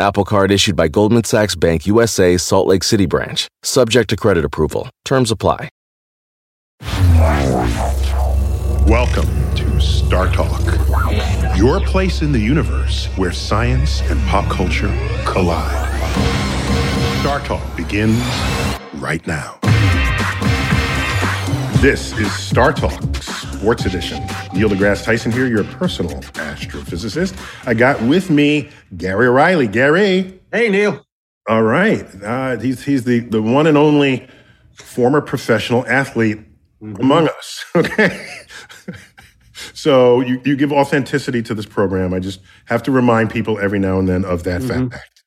Apple Card issued by Goldman Sachs Bank USA, Salt Lake City branch. Subject to credit approval. Terms apply. Welcome to Star Talk, your place in the universe where science and pop culture collide. Star Talk begins right now. This is Star Talk Sports Edition. Neil deGrasse Tyson here, your personal astrophysicist. I got with me Gary O'Reilly. Gary. Hey, Neil. All right. Uh, he's he's the, the one and only former professional athlete mm-hmm. among us. Okay. so you, you give authenticity to this program. I just have to remind people every now and then of that mm-hmm. fact.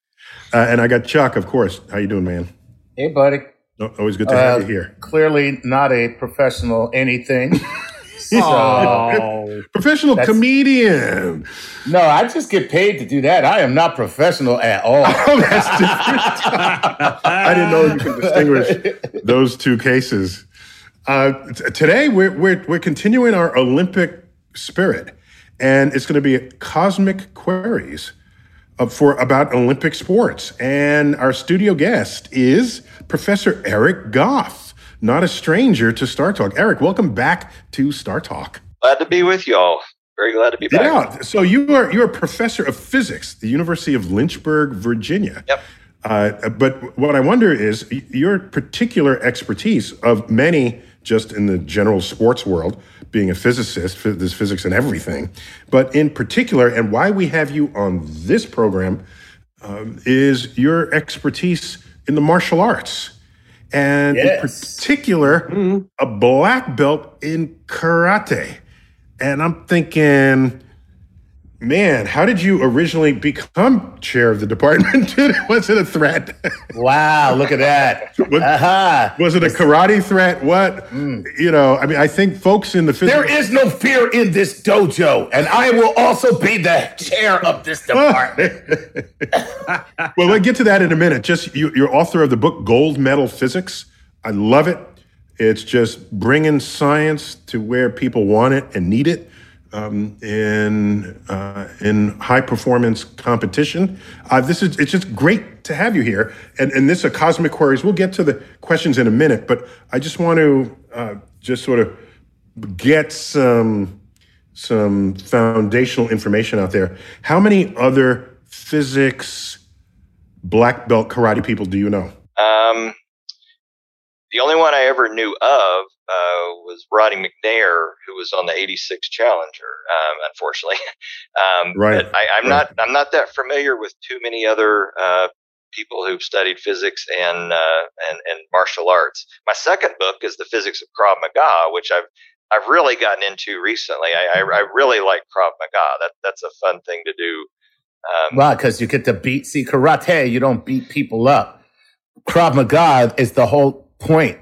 Uh, and I got Chuck, of course. How you doing, man? Hey, buddy. Always good to have you uh, here. Clearly not a professional anything. so, professional comedian. No, I just get paid to do that. I am not professional at all. oh, that's different. I didn't know you could distinguish those two cases. Uh, t- today, we're, we're, we're continuing our Olympic spirit, and it's going to be cosmic queries for about Olympic sports. And our studio guest is Professor Eric Goff, not a stranger to Star Talk. Eric, welcome back to Star Talk. Glad to be with y'all. Very glad to be back. Yeah. So you are you're a professor of physics, the University of Lynchburg, Virginia. Yep. Uh, but what I wonder is your particular expertise of many just in the general sports world, being a physicist, there's physics and everything. But in particular, and why we have you on this program, um, is your expertise in the martial arts. And yes. in particular, mm-hmm. a black belt in karate. And I'm thinking, Man, how did you originally become chair of the department? was it a threat? Wow, look at that. was, uh-huh. was, it a karate threat? What? Mm. You know, I mean, I think folks in the physical- There is no fear in this dojo, and I will also be the chair of this department. well, we'll get to that in a minute. Just you, you're author of the book Gold Medal Physics. I love it. It's just bringing science to where people want it and need it um, in uh, in high performance competition. Uh, this is it's just great to have you here, and and this a cosmic queries. We'll get to the questions in a minute, but I just want to uh, just sort of get some some foundational information out there. How many other physics black belt karate people do you know? Um, the only one I ever knew of uh, was Roddy McNair, who was on the '86 Challenger. Um, unfortunately, um, right. I, am right. not I'm not that familiar with too many other uh, people who've studied physics and, uh, and and martial arts. My second book is the Physics of Krav Maga, which I've I've really gotten into recently. I, I, I really like Krav Maga. That that's a fun thing to do. Um, right, because you get to beat. See, karate, you don't beat people up. Krav Maga is the whole point.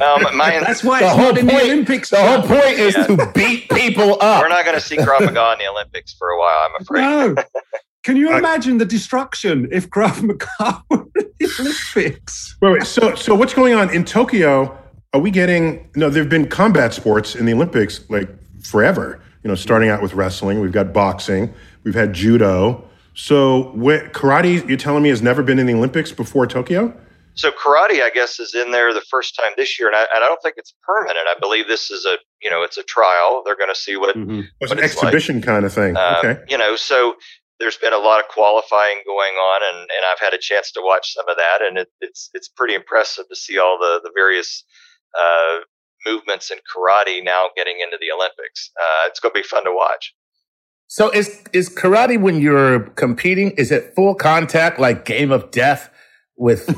Um, my, That's why the whole point, the Olympics. The whole point is yeah. to beat people up. We're not going to see Krav Maga in the Olympics for a while, I'm afraid. No. Can you imagine the destruction if Krav Maga were in the Olympics? Wait, wait, so, so what's going on in Tokyo? Are we getting? No, there've been combat sports in the Olympics like forever. You know, starting out with wrestling, we've got boxing, we've had judo. So, what, karate, you're telling me, has never been in the Olympics before Tokyo? So karate, I guess, is in there the first time this year, and I, and I don't think it's permanent. I believe this is a you know it's a trial. They're going to see what, mm-hmm. it's an exhibition like. kind of thing. Um, okay, you know, so there's been a lot of qualifying going on, and, and I've had a chance to watch some of that, and it, it's it's pretty impressive to see all the the various uh, movements in karate now getting into the Olympics. Uh, it's going to be fun to watch. So is is karate when you're competing? Is it full contact like Game of Death with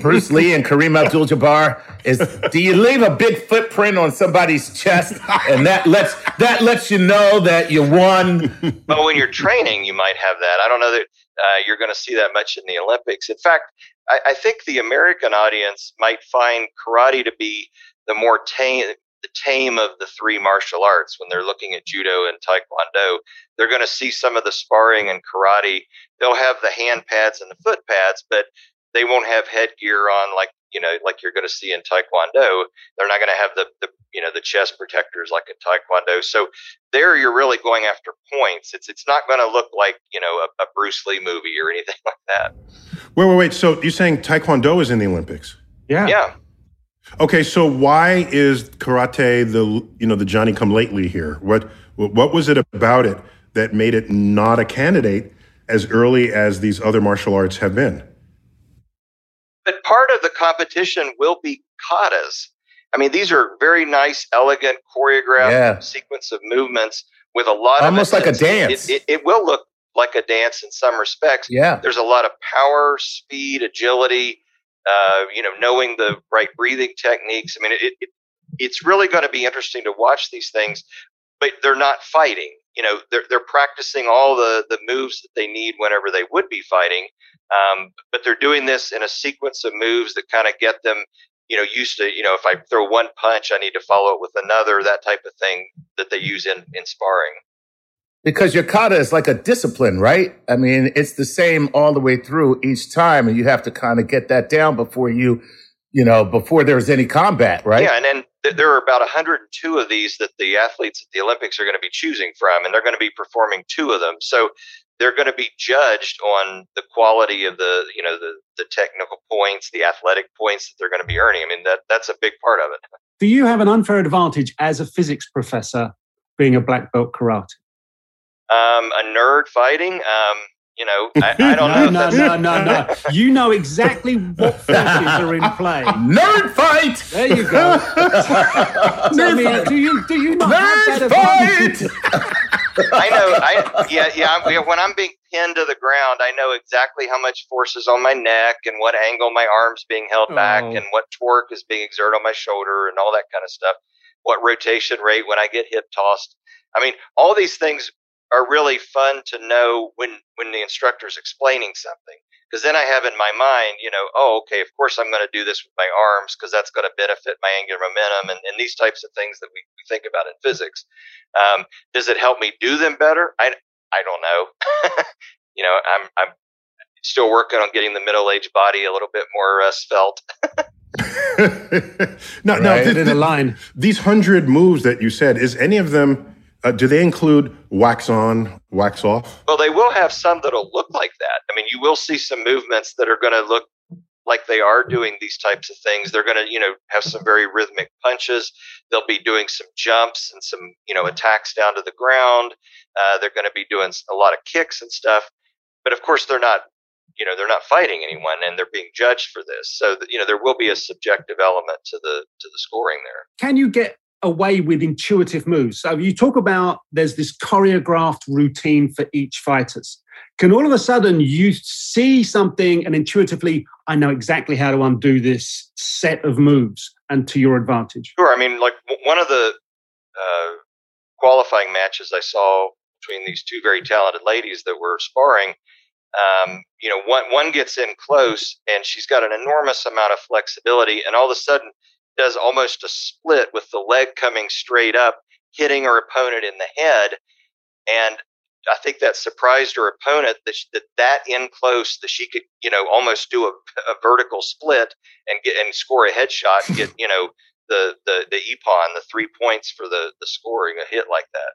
Bruce Lee and Kareem Abdul-Jabbar? Is do you leave a big footprint on somebody's chest, and that lets that lets you know that you won? But when you're training, you might have that. I don't know that uh, you're going to see that much in the Olympics. In fact, I, I think the American audience might find karate to be the more tame, the tame of the three martial arts when they're looking at judo and taekwondo they're going to see some of the sparring and karate they'll have the hand pads and the foot pads but they won't have headgear on like you know like you're going to see in taekwondo. They're not going to have the, the you know the chest protectors like in taekwondo. So there you're really going after points. It's it's not going to look like you know a, a bruce lee movie or anything like that. Wait wait wait. So you're saying taekwondo is in the olympics? Yeah. Yeah. Okay, so why is karate the you know the Johnny Come Lately here? What what was it about it that made it not a candidate as early as these other martial arts have been? But part of the competition will be katas. I mean, these are very nice, elegant, choreographed yeah. sequence of movements with a lot almost of almost like a dance. It, it, it, will look like a dance in some respects. Yeah, there's a lot of power, speed, agility uh, you know, knowing the right breathing techniques. I mean, it, it it's really going to be interesting to watch these things, but they're not fighting. You know, they're they're practicing all the the moves that they need whenever they would be fighting, um, but they're doing this in a sequence of moves that kind of get them you know, used to, you know, if I throw one punch, I need to follow it with another, that type of thing that they use in, in sparring because your kata is like a discipline, right? I mean, it's the same all the way through each time, and you have to kind of get that down before you, you know, before there's any combat, right? Yeah, and then th- there are about 102 of these that the athletes at the Olympics are going to be choosing from, and they're going to be performing two of them. So they're going to be judged on the quality of the, you know, the the technical points, the athletic points that they're going to be earning. I mean, that that's a big part of it. Do you have an unfair advantage as a physics professor being a black belt karate? um, a nerd fighting. Um, you know, I, I don't no, know. No, no, no, no. You know exactly what forces are in play. Nerd fight. There you go. so, I mean, do you do you not Nerd have that fight? I know. I yeah yeah. When I'm being pinned to the ground, I know exactly how much force is on my neck and what angle my arms being held back oh. and what torque is being exerted on my shoulder and all that kind of stuff. What rotation rate when I get hip tossed. I mean, all these things are really fun to know when when the instructor is explaining something because then I have in my mind, you know, oh, okay, of course I'm going to do this with my arms because that's going to benefit my angular momentum and, and these types of things that we, we think about in physics. Um, does it help me do them better? I, I don't know. you know, I'm, I'm still working on getting the middle aged body a little bit more uh, svelte. no, right. no, th- th- line. These hundred moves that you said, is any of them uh, do they include wax on, wax off? Well, they will have some that'll look like that. I mean, you will see some movements that are going to look like they are doing these types of things. They're going to, you know, have some very rhythmic punches. They'll be doing some jumps and some, you know, attacks down to the ground. Uh, they're going to be doing a lot of kicks and stuff. But of course, they're not, you know, they're not fighting anyone, and they're being judged for this. So, you know, there will be a subjective element to the to the scoring there. Can you get away with intuitive moves. So you talk about there's this choreographed routine for each fighters. Can all of a sudden you see something and intuitively, I know exactly how to undo this set of moves and to your advantage? Sure. I mean, like one of the uh, qualifying matches I saw between these two very talented ladies that were sparring, um, you know, one, one gets in close and she's got an enormous amount of flexibility, and all of a sudden does almost a split with the leg coming straight up, hitting her opponent in the head. And I think that surprised her opponent that she, that, that in close that she could, you know, almost do a, a vertical split and get and score a headshot and get, you know, the the the ippon, the three points for the the scoring a hit like that.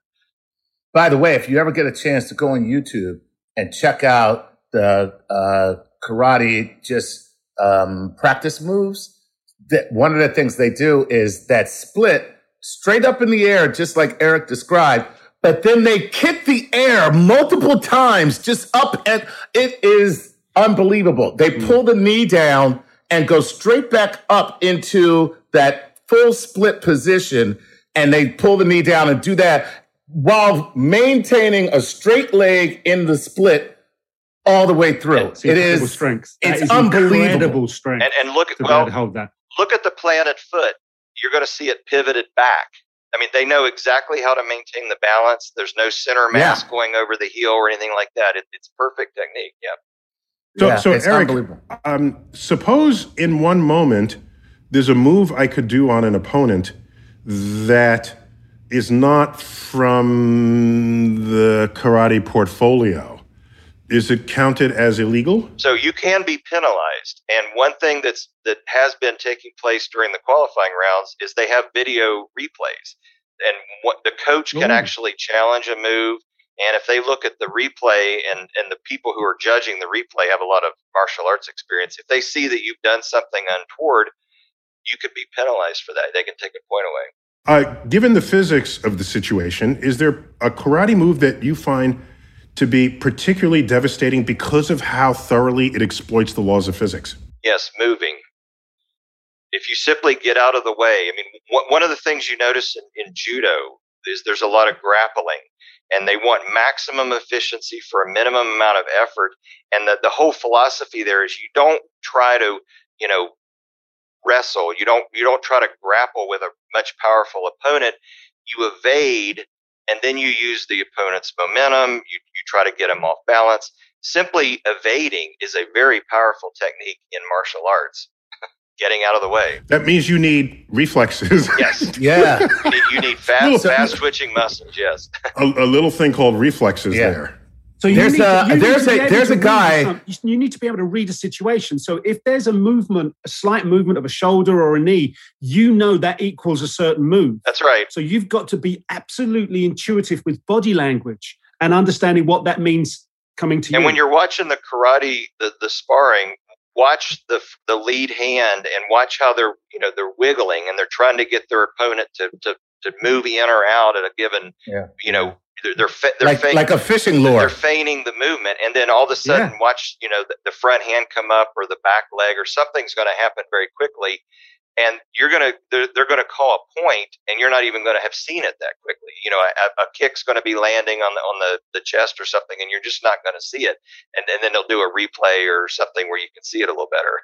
By the way, if you ever get a chance to go on YouTube and check out the uh, karate just um, practice moves, that one of the things they do is that split straight up in the air, just like Eric described. But then they kick the air multiple times, just up, and it is unbelievable. They hmm. pull the knee down and go straight back up into that full split position and they pull the knee down and do that while maintaining a straight leg in the split all the way through. It's it is strength. It's is unbelievable. Incredible strength. And, and look at well, hold that. Look at the planted foot. You're going to see it pivoted back. I mean, they know exactly how to maintain the balance. There's no center mass yeah. going over the heel or anything like that. It, it's perfect technique. Yeah. So, yeah, so Eric, um, suppose in one moment there's a move I could do on an opponent that is not from the karate portfolio. Is it counted as illegal? So you can be penalized. And one thing that's that has been taking place during the qualifying rounds is they have video replays. And what the coach can Ooh. actually challenge a move and if they look at the replay and, and the people who are judging the replay have a lot of martial arts experience, if they see that you've done something untoward, you could be penalized for that. They can take a point away. Uh, given the physics of the situation, is there a karate move that you find to be particularly devastating because of how thoroughly it exploits the laws of physics? Yes, moving. If you simply get out of the way, I mean, one of the things you notice in, in judo is there's a lot of grappling and they want maximum efficiency for a minimum amount of effort. And the, the whole philosophy there is you don't try to, you know, wrestle. You don't you don't try to grapple with a much powerful opponent. You evade and then you use the opponent's momentum. You, you try to get them off balance. Simply evading is a very powerful technique in martial arts getting out of the way. That means you need reflexes. Yes. yeah. You need, you need fast, fast twitching muscles. Yes. a, a, little thing called reflexes yeah. there. So there's a to, there's a there's a guy. Some, you need to be able to read a situation. So if there's a movement, a slight movement of a shoulder or a knee, you know that equals a certain move. That's right. So you've got to be absolutely intuitive with body language and understanding what that means coming to and you. And when you're watching the karate, the, the sparring, watch the the lead hand and watch how they're you know they're wiggling and they're trying to get their opponent to to, to move in or out at a given yeah. you know they're they're, they're like, feigning, like a fishing lure. They're feigning the movement, and then all of a sudden, yeah. watch you know the, the, front hand come up or the back leg or something's going to happen very quickly, and you're gonna they're, they're going to call a point, and you're not even going to have seen it that quickly. You know, a, a kick's going to be landing on the on the, the chest or something, and you're just not going to see it. And, and then they'll do a replay or something where you can see it a little better.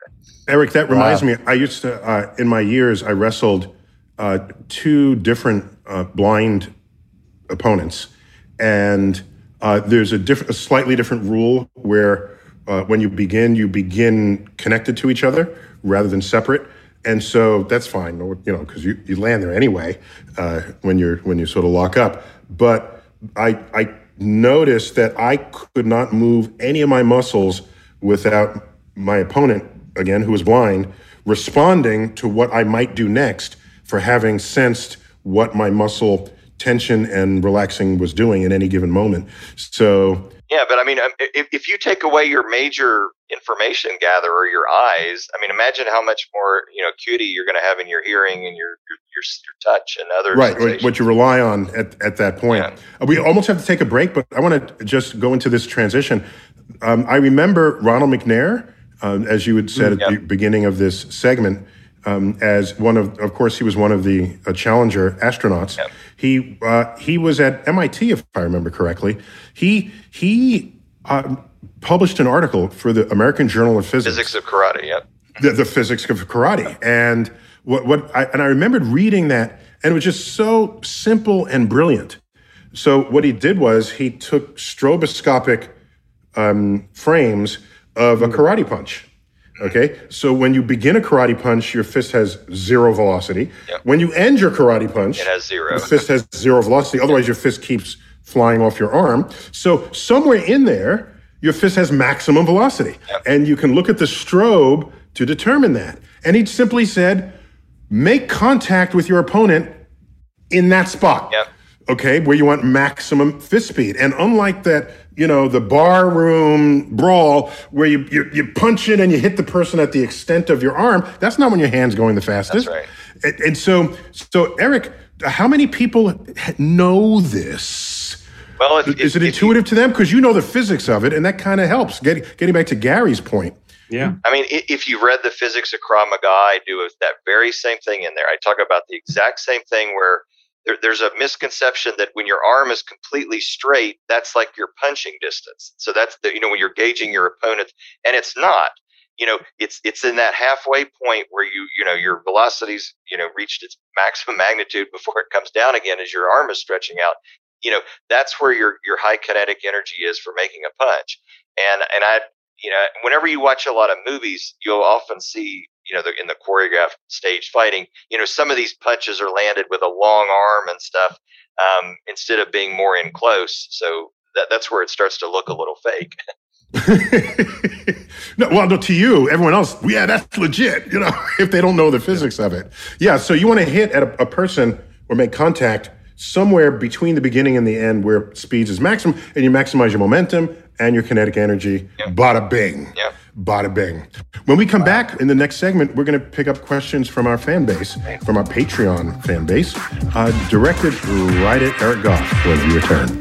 Eric, that reminds wow. me. I used to uh, in my years I wrestled uh, two different uh, blind opponents, and uh, there's a different, a slightly different rule where uh, when you begin, you begin connected to each other rather than separate and so that's fine, you know, because you, you land there anyway uh, when you're when you sort of lock up. But I I noticed that I could not move any of my muscles without my opponent again, who was blind, responding to what I might do next for having sensed what my muscle tension and relaxing was doing in any given moment. So yeah, but I mean, um, if, if you take away your major information gatherer, your eyes, I mean, imagine how much more you know acuity you're going to have in your hearing and your your, your, touch and other right. Sensations. What you rely on at, at that point. Yeah. Uh, we almost have to take a break, but I want to just go into this transition. Um, I remember Ronald McNair, uh, as you had said mm, at the beginning of this segment um, as one of, of course, he was one of the uh, Challenger astronauts. Yep. He uh, he was at MIT, if I remember correctly. He he uh, published an article for the American Journal of Physics. Physics of karate. Yep. The, the physics of karate, and what what I, and I remembered reading that, and it was just so simple and brilliant. So what he did was he took stroboscopic um, frames of a mm. karate punch Okay, so when you begin a karate punch, your fist has zero velocity. Yep. When you end your karate punch, it has zero. The fist has zero velocity. Otherwise, your fist keeps flying off your arm. So somewhere in there, your fist has maximum velocity, yep. and you can look at the strobe to determine that. And he simply said, make contact with your opponent in that spot. Yep. Okay, where you want maximum fist speed. And unlike that you know, the bar room brawl where you, you, you punch it and you hit the person at the extent of your arm. That's not when your hand's going the fastest. That's right. And, and so, so Eric, how many people know this? Well, if, is if, it intuitive you, to them? Because you know the physics of it, and that kind of helps. Get, getting back to Gary's point, Yeah. I mean, if you read the physics of Krav Maga, I do that very same thing in there. I talk about the exact same thing where there, there's a misconception that when your arm is completely straight, that's like your punching distance. So that's the, you know, when you're gauging your opponent, and it's not. You know, it's it's in that halfway point where you you know your velocity's you know reached its maximum magnitude before it comes down again as your arm is stretching out. You know, that's where your your high kinetic energy is for making a punch. And and I you know, whenever you watch a lot of movies, you'll often see you know, the, in the choreographed stage fighting, you know, some of these punches are landed with a long arm and stuff um, instead of being more in close. So that, that's where it starts to look a little fake. no, well, no, to you, everyone else, yeah, that's legit, you know, if they don't know the physics of it. Yeah, so you want to hit at a, a person or make contact somewhere between the beginning and the end where speeds is maximum and you maximize your momentum and your kinetic energy. Yep. Bada bing. Yep. Bada bing. When we come back in the next segment, we're going to pick up questions from our fan base, from our Patreon fan base, uh, directed right at Eric Goff when we return.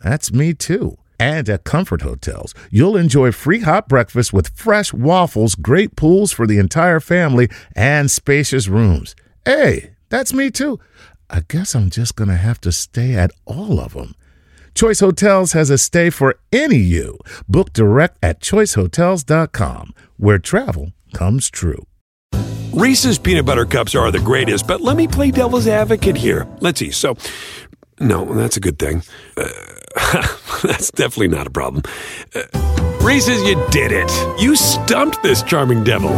That's me too. And at Comfort Hotels, you'll enjoy free hot breakfast with fresh waffles, great pools for the entire family, and spacious rooms. Hey, that's me too. I guess I'm just going to have to stay at all of them. Choice Hotels has a stay for any you. Book direct at choicehotels.com, where travel comes true. Reese's peanut butter cups are the greatest, but let me play devil's advocate here. Let's see. So, no, that's a good thing. Uh, That's definitely not a problem. Uh, Reese's, you did it. You stumped this charming devil.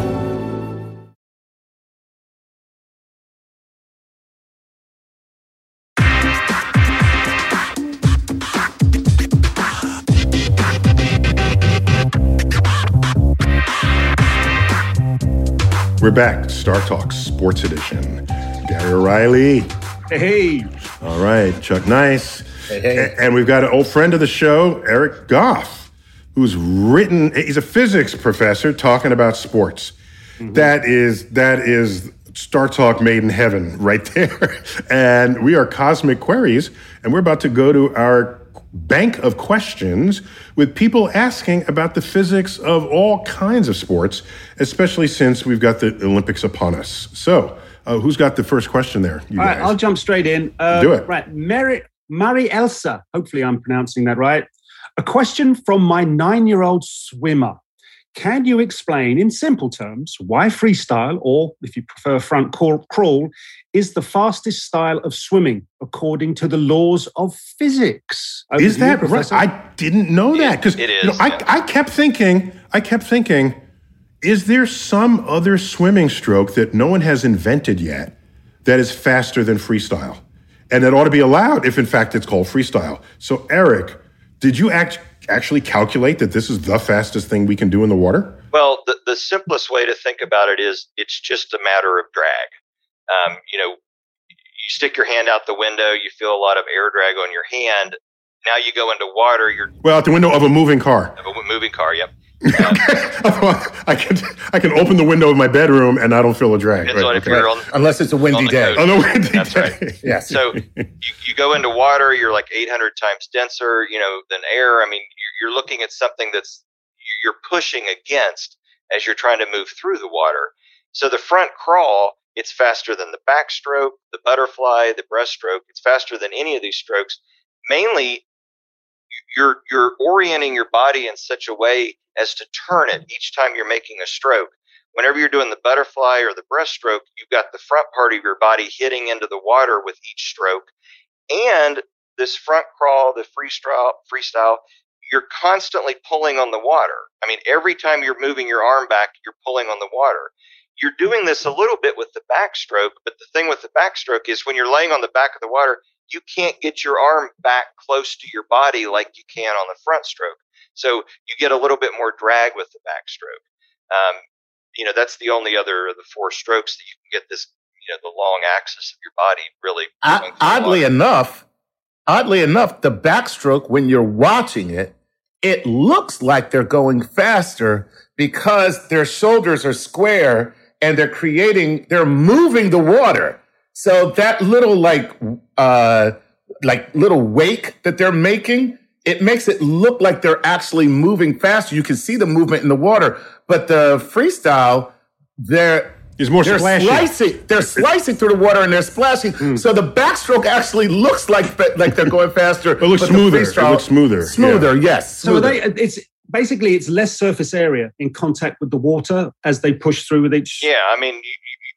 We're back. Star Talk Sports Edition. Gary O'Reilly. Hey. All right. Chuck Nice. Hey, hey. And we've got an old friend of the show, Eric Goff, who's written. He's a physics professor talking about sports. Mm-hmm. That is that is Star Talk made in heaven right there. and we are Cosmic Queries, and we're about to go to our bank of questions with people asking about the physics of all kinds of sports, especially since we've got the Olympics upon us. So, uh, who's got the first question there? All right, I'll jump straight in. Uh, Do it. Right, Merritt Mari Elsa, hopefully I'm pronouncing that right. A question from my nine year old swimmer. Can you explain in simple terms why freestyle, or if you prefer front crawl, is the fastest style of swimming according to the laws of physics? Over is that you, right? I didn't know that because you know, I, I kept thinking, I kept thinking, is there some other swimming stroke that no one has invented yet that is faster than freestyle? And it ought to be allowed if in fact it's called freestyle. So Eric, did you act, actually calculate that this is the fastest thing we can do in the water? Well, the, the simplest way to think about it is it's just a matter of drag. Um, you know, you stick your hand out the window, you feel a lot of air drag on your hand. Now you go into water, you're well out the window of a moving car. Of a moving car, yep. I can I can open the window of my bedroom and I don't feel a drag. Right, okay. on, Unless it's a windy day. On a windy That's day. right. yes. So you, you go into water, you're like 800 times denser, you know, than air. I mean, you're, you're looking at something that's you're pushing against as you're trying to move through the water. So the front crawl, it's faster than the backstroke, the butterfly, the breaststroke. It's faster than any of these strokes. Mainly, you're you're orienting your body in such a way as to turn it each time you're making a stroke. Whenever you're doing the butterfly or the breaststroke, you've got the front part of your body hitting into the water with each stroke. And this front crawl, the freestyle, freestyle, you're constantly pulling on the water. I mean, every time you're moving your arm back, you're pulling on the water. You're doing this a little bit with the backstroke, but the thing with the backstroke is when you're laying on the back of the water, you can't get your arm back close to your body like you can on the front stroke. So you get a little bit more drag with the backstroke. Um, you know, that's the only other of the four strokes that you can get this, you know, the long axis of your body really. I, oddly enough, oddly enough, the backstroke, when you're watching it, it looks like they're going faster because their shoulders are square and they're creating, they're moving the water. So that little like, uh, like little wake that they're making it makes it look like they're actually moving faster. You can see the movement in the water, but the freestyle, they're is more they're splashy. slicing. They're slicing through the water and they're splashing. Mm. So the backstroke actually looks like like they're going faster. it looks smoother. It looks smoother. Smoother, yeah. yes. Smoother. So they, it's basically it's less surface area in contact with the water as they push through with each. Yeah, I mean,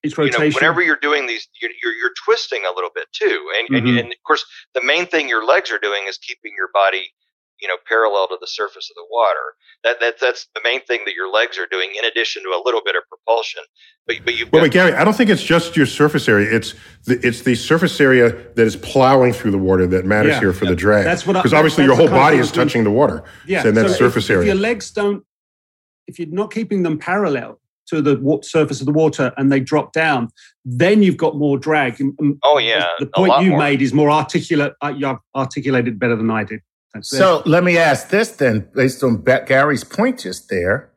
each rotation. You know, whenever you're doing these, you're, you're, you're twisting a little bit too, and, mm-hmm. and, and of course, the main thing your legs are doing is keeping your body you know parallel to the surface of the water that, that that's the main thing that your legs are doing in addition to a little bit of propulsion but but you well, but Gary I don't think it's just your surface area it's the it's the surface area that is plowing through the water that matters yeah, here for yeah. the drag that's what because obviously your whole body is touching the water yeah so that's so surface if, area if your legs don't if you're not keeping them parallel to the surface of the water and they drop down, then you've got more drag. Oh yeah, the point you more. made is more articulate. Uh, you articulated better than I did. so let me ask this then, based on Gary's point just there.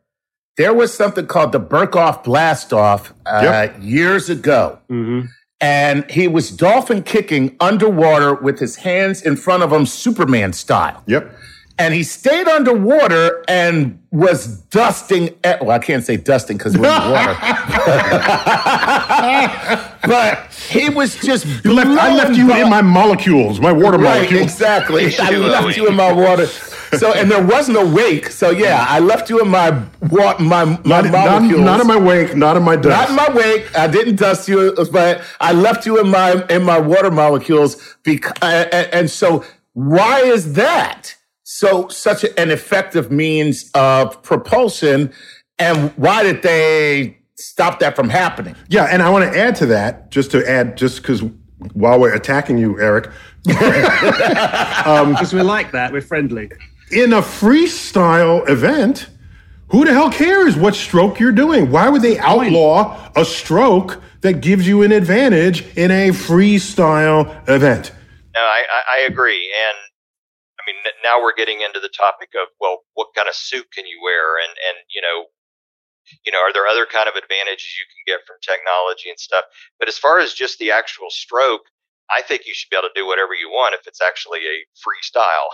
There was something called the Berkoff Blast Off uh, yep. years ago. Mm-hmm. And he was dolphin kicking underwater with his hands in front of him, Superman style. Yep and he stayed underwater and was dusting. At, well, I can't say dusting because we're in the water, but he was just. Left, I left you by, in my molecules, my water right, molecules. Exactly, I left you in my water. So and there was no wake. So yeah, I left you in my my, my not, molecules. Not, not, in my wake, not in my dust. Not in my wake. I didn't dust you, but I left you in my in my water molecules. Because and, and so why is that? So such an effective means of propulsion and why did they stop that from happening? Yeah and i want to add to that just to add just because while we're attacking you eric because um, we like that we're friendly. in a freestyle event who the hell cares what stroke you're doing? Why would they outlaw a stroke that gives you an advantage in a freestyle event? No i, I agree and mean, now we're getting into the topic of well, what kind of suit can you wear, and and you know, you know, are there other kind of advantages you can get from technology and stuff? But as far as just the actual stroke, I think you should be able to do whatever you want if it's actually a freestyle.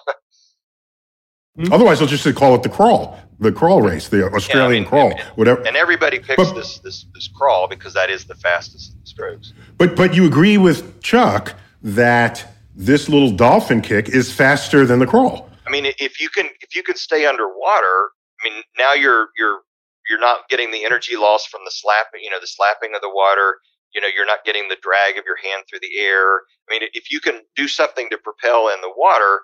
Mm-hmm. Otherwise, they'll just call it the crawl, the crawl race, the Australian yeah, I mean, crawl, and, whatever. And everybody picks but, this, this this crawl because that is the fastest strokes. But but you agree with Chuck that this little dolphin kick is faster than the crawl. I mean, if you can if you can stay underwater, I mean, now you're you're you're not getting the energy loss from the slapping, you know, the slapping of the water. You know, you're not getting the drag of your hand through the air. I mean, if you can do something to propel in the water,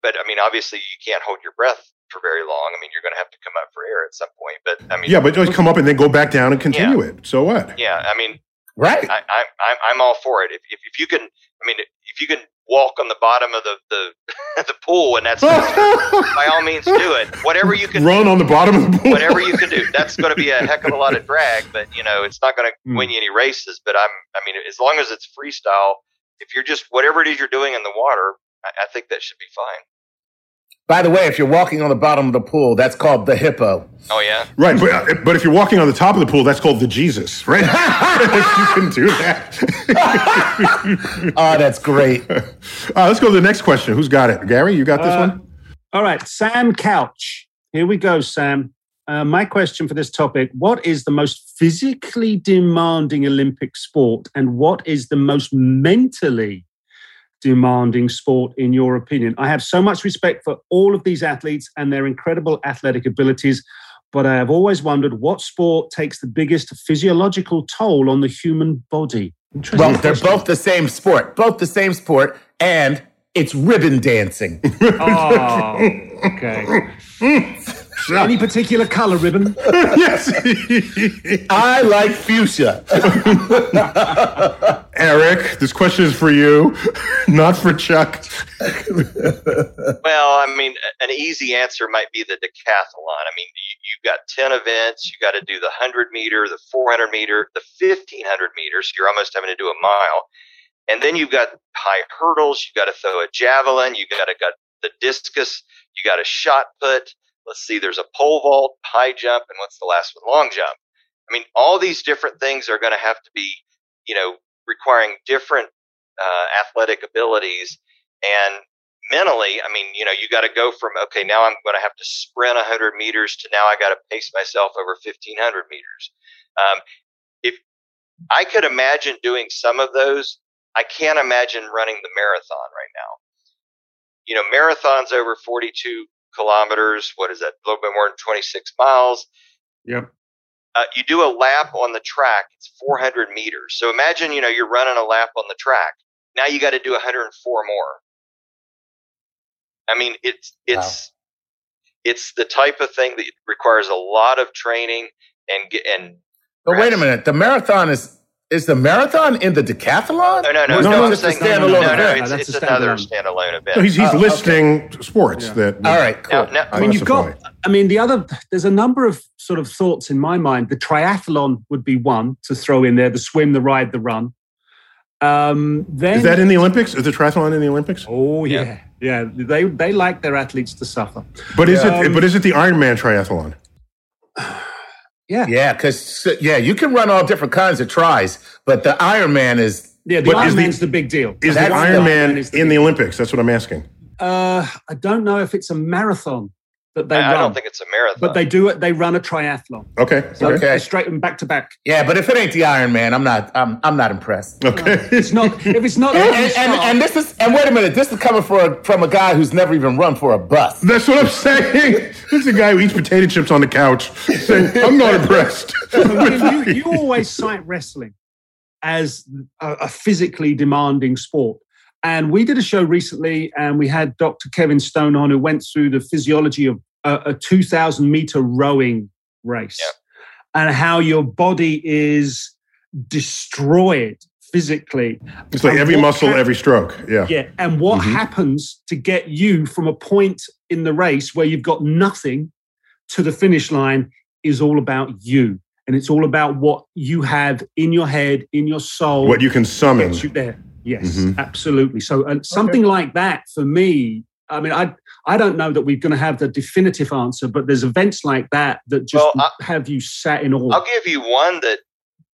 but I mean, obviously you can't hold your breath for very long. I mean, you're going to have to come up for air at some point. But I mean, yeah, but just come up and then go back down and continue yeah. it. So what? Yeah, I mean, right. I, I, I'm I'm all for it. If, if if you can, I mean, if you can walk on the bottom of the the, the pool and that's by all means do it. Whatever you can run do, on the bottom of the pool. Whatever you can do. That's going to be a heck of a lot of drag, but you know it's not going to mm. win you any races. But I'm I mean as long as it's freestyle, if you're just whatever it is you're doing in the water, I, I think that should be fine. By the way, if you're walking on the bottom of the pool, that's called the hippo. Oh yeah, right. But uh, but if you're walking on the top of the pool, that's called the Jesus, right? you can do that. oh, that's great. Uh, let's go to the next question. Who's got it? Gary, you got this uh, one. All right, Sam Couch. Here we go, Sam. Uh, my question for this topic What is the most physically demanding Olympic sport, and what is the most mentally demanding sport, in your opinion? I have so much respect for all of these athletes and their incredible athletic abilities, but I have always wondered what sport takes the biggest physiological toll on the human body. Well, they're both the same sport, both the same sport, and it's ribbon dancing. oh, okay. Any particular color ribbon? yes. I like fuchsia. Eric, this question is for you, not for Chuck. well, I mean, an easy answer might be the decathlon. I mean, you, have got 10 events. You got to do the 100 meter, the 400 meter, the 1500 meters. You're almost having to do a mile. And then you've got high hurdles. you've got to throw a javelin. you've got to got the discus. You got a shot put Let's see, there's a pole vault, high jump, and what's the last one? Long jump. I mean, all these different things are going to have to be, you know, requiring different uh, athletic abilities. And mentally, I mean, you know, you got to go from, okay, now I'm going to have to sprint 100 meters to now I got to pace myself over 1500 meters. Um, if I could imagine doing some of those, I can't imagine running the marathon right now. You know, marathons over 42 kilometers. What is that? A little bit more than 26 miles. Yep. Uh, you do a lap on the track. It's 400 meters. So imagine, you know, you're running a lap on the track. Now you got to do 104 more. I mean, it's it's wow. it's the type of thing that requires a lot of training and and. But wait a minute, the marathon is is the marathon in the decathlon? No, no, no. No, no, it's a standalone no, no, no, it's, it's another standalone event. No, he's he's oh, listing okay. sports yeah. that, All right, cool. Now, now, I mean, you've got. I mean, the other. There's a number of sort of thoughts in my mind. The triathlon would be one to throw in there: the swim, the ride, the run. Um, then is that in the Olympics? Is the triathlon in the Olympics? Oh yeah, yeah. yeah. They they like their athletes to suffer. But is um, it? But is it the Ironman triathlon? Yeah. Yeah, because yeah, you can run all different kinds of tries, but the Ironman is yeah, the Ironman's the, the, big deal. Is the Ironman the in the Olympics? That's what I'm asking. Uh, I don't know if it's a marathon that they I, run. I don't think it's a marathon, but they do it. They run a triathlon. Okay, so okay, straight and back to back. Yeah, but if it ain't the Iron Man, I'm not. I'm I'm not impressed. Okay, no, it's not. If it's not, and, and, and, and, this is. And wait a minute, this is coming for from a guy who's never even run for a bus. That's what I'm saying. this is a guy who eats potato chips on the couch, saying, "I'm not impressed." you, you always cite wrestling as a, a physically demanding sport. And we did a show recently, and we had Dr. Kevin Stone on, who went through the physiology of a, a 2,000 meter rowing race and how your body is destroyed physically. It's like every muscle, ha- every stroke. Yeah. Yeah. And what mm-hmm. happens to get you from a point in the race where you've got nothing to the finish line is all about you. And it's all about what you have in your head, in your soul. What you can summon. You there. Yes, mm-hmm. absolutely. So uh, something okay. like that for me, I mean, I I don't know that we're going to have the definitive answer, but there's events like that that just well, have you sat in awe. I'll give you one that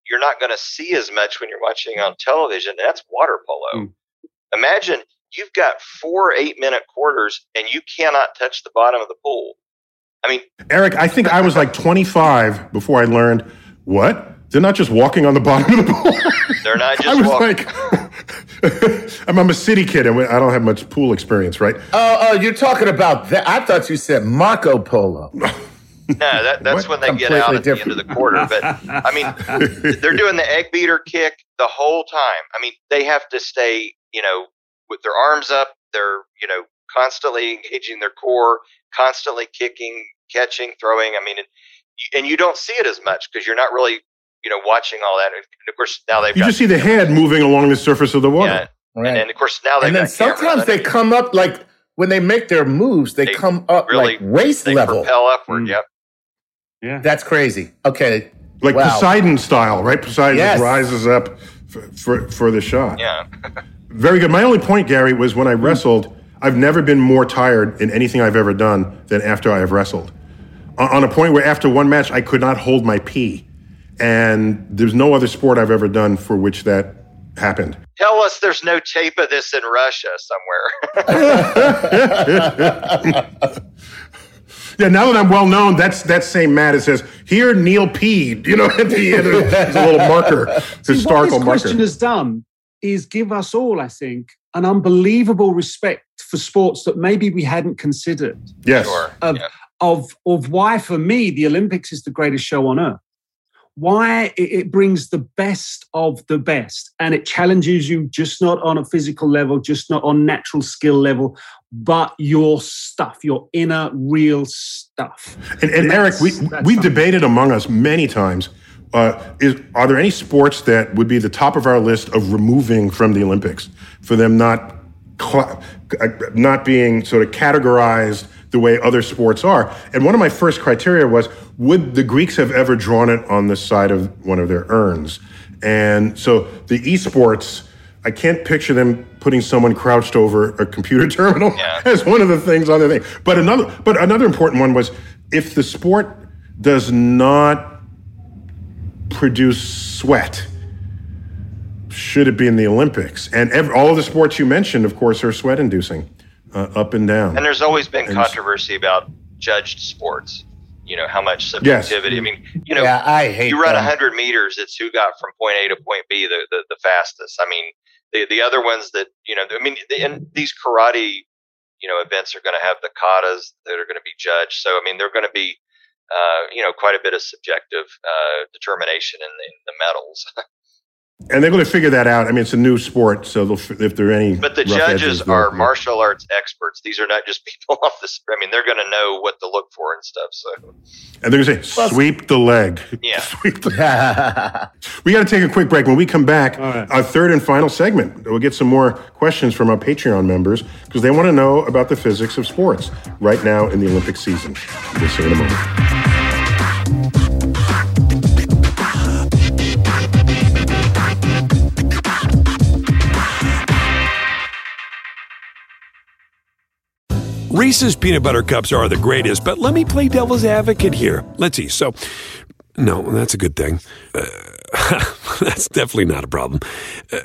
you're not going to see as much when you're watching on television. that's water polo. Mm. Imagine you've got four eight minute quarters and you cannot touch the bottom of the pool. I mean, Eric, I think I was like 25 before I learned what they're not just walking on the bottom of the pool. They're not just. I was walking. like, I'm, I'm, a city kid and I don't have much pool experience, right? Oh, oh, you're talking about that. I thought you said Marco Polo. no, that, that's what? when they Completely get out at different. the end of the quarter. But I mean, they're doing the egg beater kick the whole time. I mean, they have to stay, you know, with their arms up. They're, you know, constantly engaging their core, constantly kicking, catching, throwing. I mean, it, and you don't see it as much because you're not really you know, watching all that. And of course, now they've you just see the head moving along the surface of the water. Yeah. Right. And, then, of course, now they and then sometimes they come up like when they make their moves, they, they come up really, like waist they level. Propel upward. Mm. Yep. Yeah. That's crazy. Okay. Like wow. Poseidon style, right? Poseidon yes. rises up for, for, for the shot. Yeah. Very good. My only point, Gary, was when I mm. wrestled, I've never been more tired in anything I've ever done than after I have wrestled. On a point where after one match, I could not hold my pee. And there's no other sport I've ever done for which that happened. Tell us there's no tape of this in Russia somewhere. yeah, now that I'm well known, that's that same mat. It says here Neil peed. You know, at the end, there's a little marker, See, historical what this marker. question has done is give us all, I think, an unbelievable respect for sports that maybe we hadn't considered. Yes. Sure. Of, Yeah. of, of why, for me, the Olympics is the greatest show on earth. Why it, brings the best of the best and it challenges you just not on a physical level, just not on natural skill level, but your stuff, your inner real stuff. And, and Eric, we we've debated among us many times. Uh, is are there any sports that would be the top of our list of removing from the Olympics for them not uh, not being sort of categorized the way other sports are? And one of my first criteria was would the Greeks have ever drawn it on the side of one of their urns? And so the esports. I can't picture them putting someone crouched over a computer terminal Yeah. as one of the things on their thing. But another, but another important one was if the sport does not produce sweat, should it be in the Olympics? And all of the sports you mentioned, of course, are sweat-inducing, uh, up and down. And there's always been And- controversy about judged sports. You know how much Yes. subjectivity. I mean, you know, yeah, I hate you run them. 100 meters, it's who got from point A to point B the, the, the fastest. I mean, the, the other ones that, you know, I mean, the, and these karate, you know, events are going to have the katas that are going to be judged. So, I mean, they're going to be, uh, you know, quite a bit of subjective uh, determination in the, in the medals. And they're going to figure that out. I mean, it's a new sport, so they'll, if there are any, But the judges edges, they'll- are martial arts experts. These are not just people off the. I mean, they're going to know what to look for and stuff. So, and they're going to say, "Sweep the leg." Yeah. Sweep the We got to take a quick break. When we come back, right. our third and final segment, we'll get some more questions from our Patreon members because they want to know about the physics of sports right now in the Olympic season. We'll see you in a moment. Reese's peanut butter cups are the greatest, but let me play devil's advocate here. Let's see. So, no, that's a good thing. Uh, that's definitely not a problem. Uh,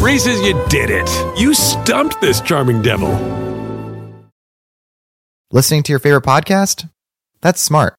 Reese's, you did it. You stumped this charming devil. Listening to your favorite podcast? That's smart.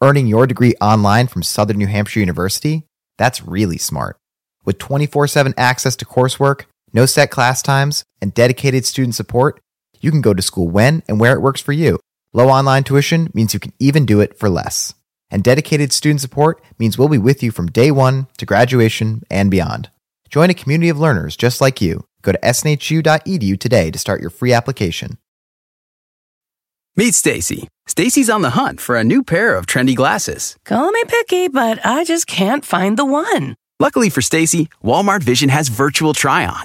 Earning your degree online from Southern New Hampshire University? That's really smart. With 24 7 access to coursework, no set class times, and dedicated student support, you can go to school when and where it works for you. Low online tuition means you can even do it for less. And dedicated student support means we'll be with you from day one to graduation and beyond. Join a community of learners just like you. Go to snhu.edu today to start your free application. Meet Stacy. Stacy's on the hunt for a new pair of trendy glasses. Call me picky, but I just can't find the one. Luckily for Stacy, Walmart Vision has virtual try on.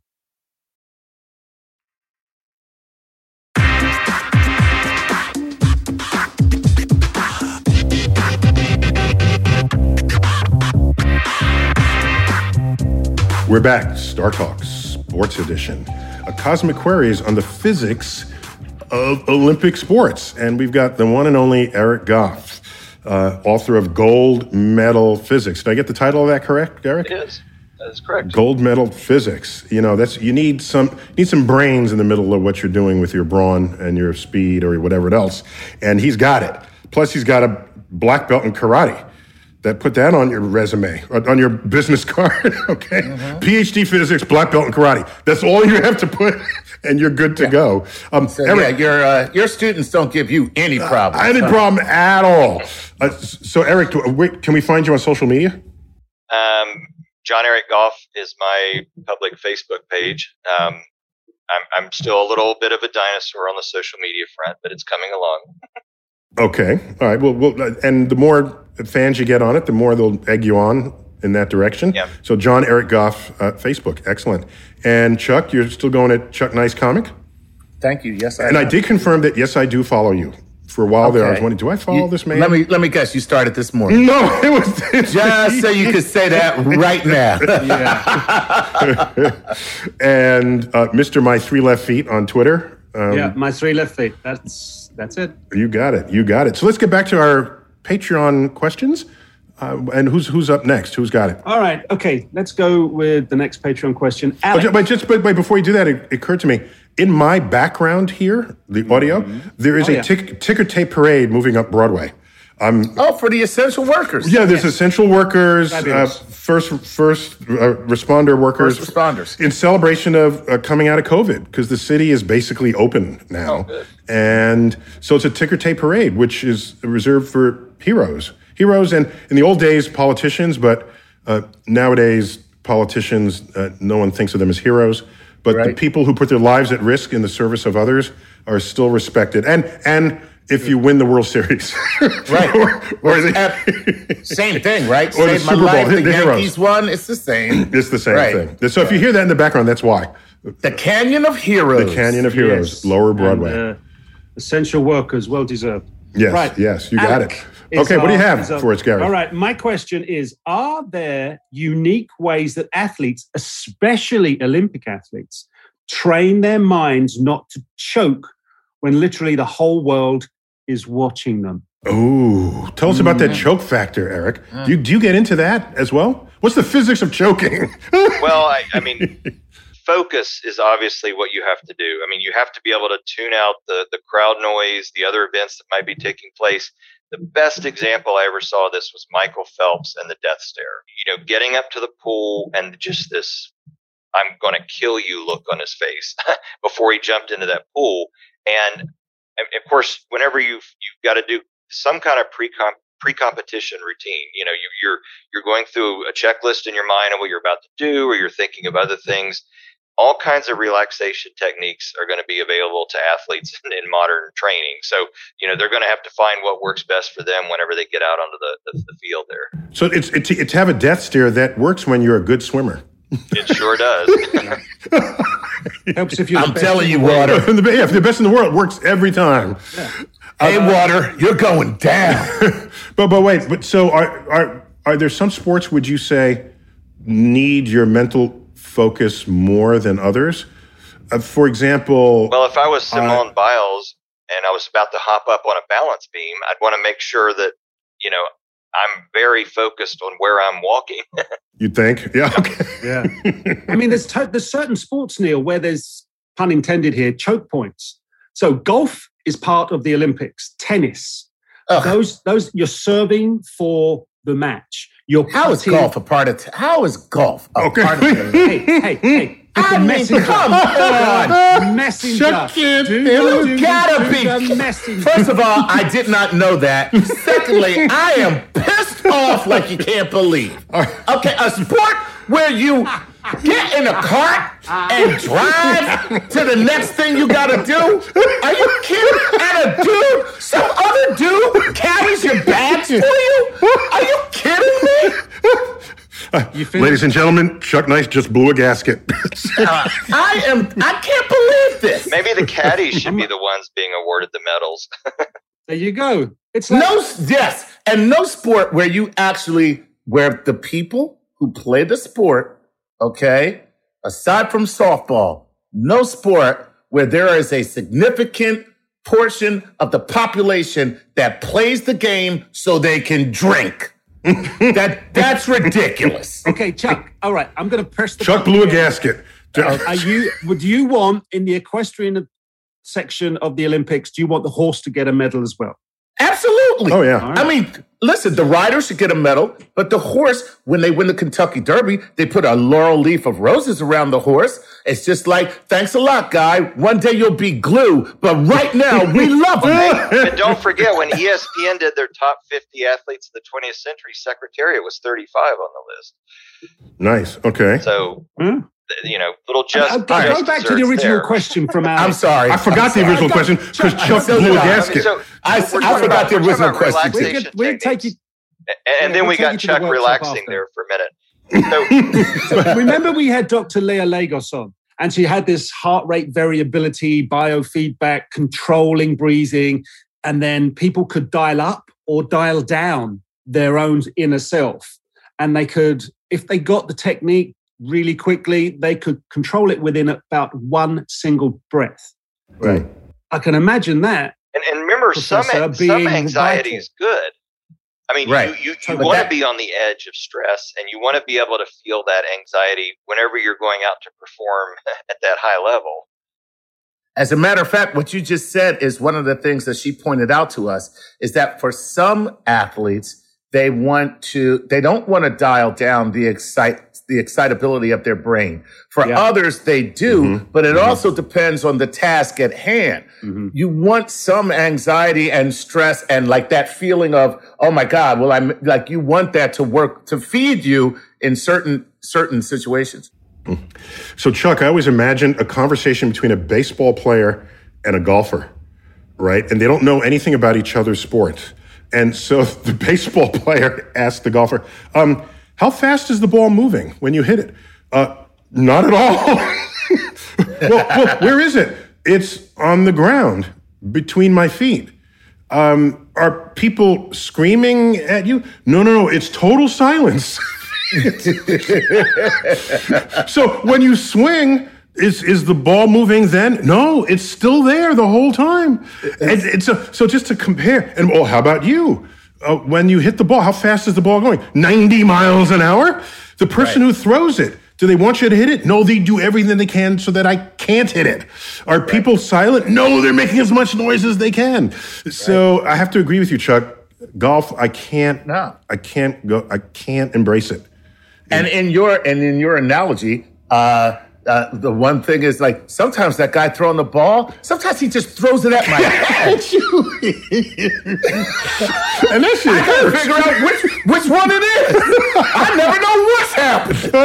We're back. Star Talk Sports Edition. A cosmic queries on the physics of Olympic sports. And we've got the one and only Eric Goff, uh, author of Gold Medal Physics. Did I get the title of that correct, Eric? it is. That is correct. Gold medal physics. You know, that's you need some you need some brains in the middle of what you're doing with your brawn and your speed or whatever else. And he's got it. Plus, he's got a black belt in karate. That put that on your resume, on your business card. okay, PhD physics, black belt in karate. That's all you have to put, and you're good to go. Um, So, Eric, yeah, your uh, your students don't give you any problems. I had a huh? problem at all. Uh, so, Eric, do- wait, can we find you on social media? Um, John Eric Goff is my public Facebook page. Um, I'm, I'm still a little bit of a dinosaur on the social media front, but it's coming along. Okay. All right. Well, well, uh, and the more fans you get on it, the more they'll egg you on in that direction. Yeah. So John Eric Goff, uh, Facebook, excellent. And Chuck, you're still going at Chuck Nice Comic. Thank you. Yes, I and am. I did confirm that. Yes, I do follow you. For a while okay. there, I was wondering, do I follow you, this man? Let me let me guess. You started this morning. No, it was just so you could say that right now. and uh, Mr. My Three Left Feet on Twitter. Um, yeah, My Three Left Feet. That's that's it. You got it. You got it. So let's get back to our Patreon questions. Uh, and who's who's up next? Who's got it? All right. Okay. Let's go with the next Patreon question. Alex. But, but just but, but before you do that, it, it occurred to me in my background here, the audio, mm-hmm. there is oh, a yeah. tick, ticker tape parade moving up Broadway. Um, oh, for the essential workers. Yeah, there's yes. essential workers, uh, first first uh, responder workers, first responders, in celebration of uh, coming out of COVID because the city is basically open now, oh, and so it's a ticker tape parade, which is reserved for heroes, heroes, and in the old days politicians, but uh, nowadays politicians, uh, no one thinks of them as heroes. But right. the people who put their lives at risk in the service of others are still respected, and and if you win the World Series. right. or, or the, same thing, right? Or Save the Super Bowl. Life, the, the Yankees won. It's the same. It's the same right. thing. So if you hear that in the background, that's why. The Canyon of Heroes. The Canyon of Heroes, yes. Lower Broadway. And, uh, essential workers, well deserved. Yes, right. yes, you got it. Okay, what do you have for us, Gary? All right, my question is Are there unique ways that athletes, especially Olympic athletes, train their minds not to choke when literally the whole world is watching them. Oh, tell us about that mm. choke factor, Eric. Do you, do you get into that as well? What's the physics of choking? well, I, I mean, focus is obviously what you have to do. I mean, you have to be able to tune out the, the crowd noise, the other events that might be taking place. The best example I ever saw of this was Michael Phelps and the death stare. You know, getting up to the pool and just this I'm going to kill you look on his face before he jumped into that pool. And of course, whenever you've you've got to do some kind of pre pre-competition routine, you know, you, you're you're going through a checklist in your mind of what you're about to do, or you're thinking of other things. All kinds of relaxation techniques are going to be available to athletes in, in modern training. So, you know, they're going to have to find what works best for them whenever they get out onto the, the, the field there. So it's, it's, it's to have a death stare that works when you're a good swimmer. It sure does. Helps if you. I'm telling you, water. the, yeah, the best in the world works every time. Yeah. Hey, uh, water, you're going down. but but wait, but so are are are there some sports? Would you say need your mental focus more than others? Uh, for example, well, if I was Simone uh, Biles and I was about to hop up on a balance beam, I'd want to make sure that you know I'm very focused on where I'm walking. You'd think? Yeah. Okay. Yeah. I mean, there's t- there's certain sports, Neil, where there's pun intended here choke points. So golf is part of the Olympics. Tennis, Ugh. those those you're serving for the match. You're how is golf a part of? T- how is golf a okay. part of? The- hey, hey, hey. I mean, messenger. come on. messenger. you gotta be. Messenger. First of all, I did not know that. Secondly, I am pissed off like you can't believe. Okay, a sport where you get in a cart and drive to the next thing you gotta do? Are you kidding? And a dude, some other dude carries your bags for you? Are you kidding me? Ladies and gentlemen, Chuck Nice just blew a gasket. uh, I am. I can't believe this. Maybe the caddies should be the ones being awarded the medals. there you go. It's like- no. Yes, and no sport where you actually where the people who play the sport, okay, aside from softball, no sport where there is a significant portion of the population that plays the game so they can drink that that's ridiculous. Okay, Chuck. All right, I'm going to press the. Chuck blew a gasket. Uh, are you? Would you want in the equestrian section of the Olympics? Do you want the horse to get a medal as well? Absolutely. Oh yeah. Right. I mean, listen, the rider should get a medal, but the horse, when they win the Kentucky Derby, they put a laurel leaf of roses around the horse. It's just like, thanks a lot, guy. One day you'll be glue, but right now we love him. and don't forget when ESPN did their top 50 athletes of the 20th century, Secretariat was 35 on the list. Nice. Okay. So. Hmm? You know, little just. I'll, I'll go back to the original there. question from Alex. I'm sorry. I forgot the original question because Chuck blew a gasket. I, I, I forgot the original question. We could, we take you. And, and yeah, then we'll got Chuck relaxing there for a minute. So, remember, we had Dr. Leah Lagos on, and she had this heart rate variability, biofeedback, controlling breathing, and then people could dial up or dial down their own inner self. And they could, if they got the technique really quickly, they could control it within about one single breath. Right. I can imagine that. And, and remember, some, some anxiety is good. I mean, right. you, you, you want to be on the edge of stress and you want to be able to feel that anxiety whenever you're going out to perform at that high level. As a matter of fact, what you just said is one of the things that she pointed out to us is that for some athletes, they want to, they don't want to dial down the excite, the excitability of their brain. For yeah. others, they do, mm-hmm. but it mm-hmm. also depends on the task at hand. Mm-hmm. You want some anxiety and stress and like that feeling of, oh my God, well, I'm like, you want that to work to feed you in certain, certain situations. So, Chuck, I always imagine a conversation between a baseball player and a golfer, right? And they don't know anything about each other's sports. And so the baseball player asked the golfer, um, How fast is the ball moving when you hit it? Uh, not at all. well, well, where is it? It's on the ground between my feet. Um, are people screaming at you? No, no, no. It's total silence. so when you swing, is is the ball moving then? No, it's still there the whole time. And it's a, so just to compare. And oh, how about you? Uh, when you hit the ball, how fast is the ball going? 90 miles an hour? The person right. who throws it, do they want you to hit it? No, they do everything they can so that I can't hit it. Are right. people silent? No, they're making as much noise as they can. So right. I have to agree with you, Chuck. Golf, I can't. No. I can't go. I can't embrace it. And in your and in your analogy, uh, uh, the one thing is like sometimes that guy throwing the ball, sometimes he just throws it at my head. and this shit I gotta figure out which which one it is. I never know what's happened.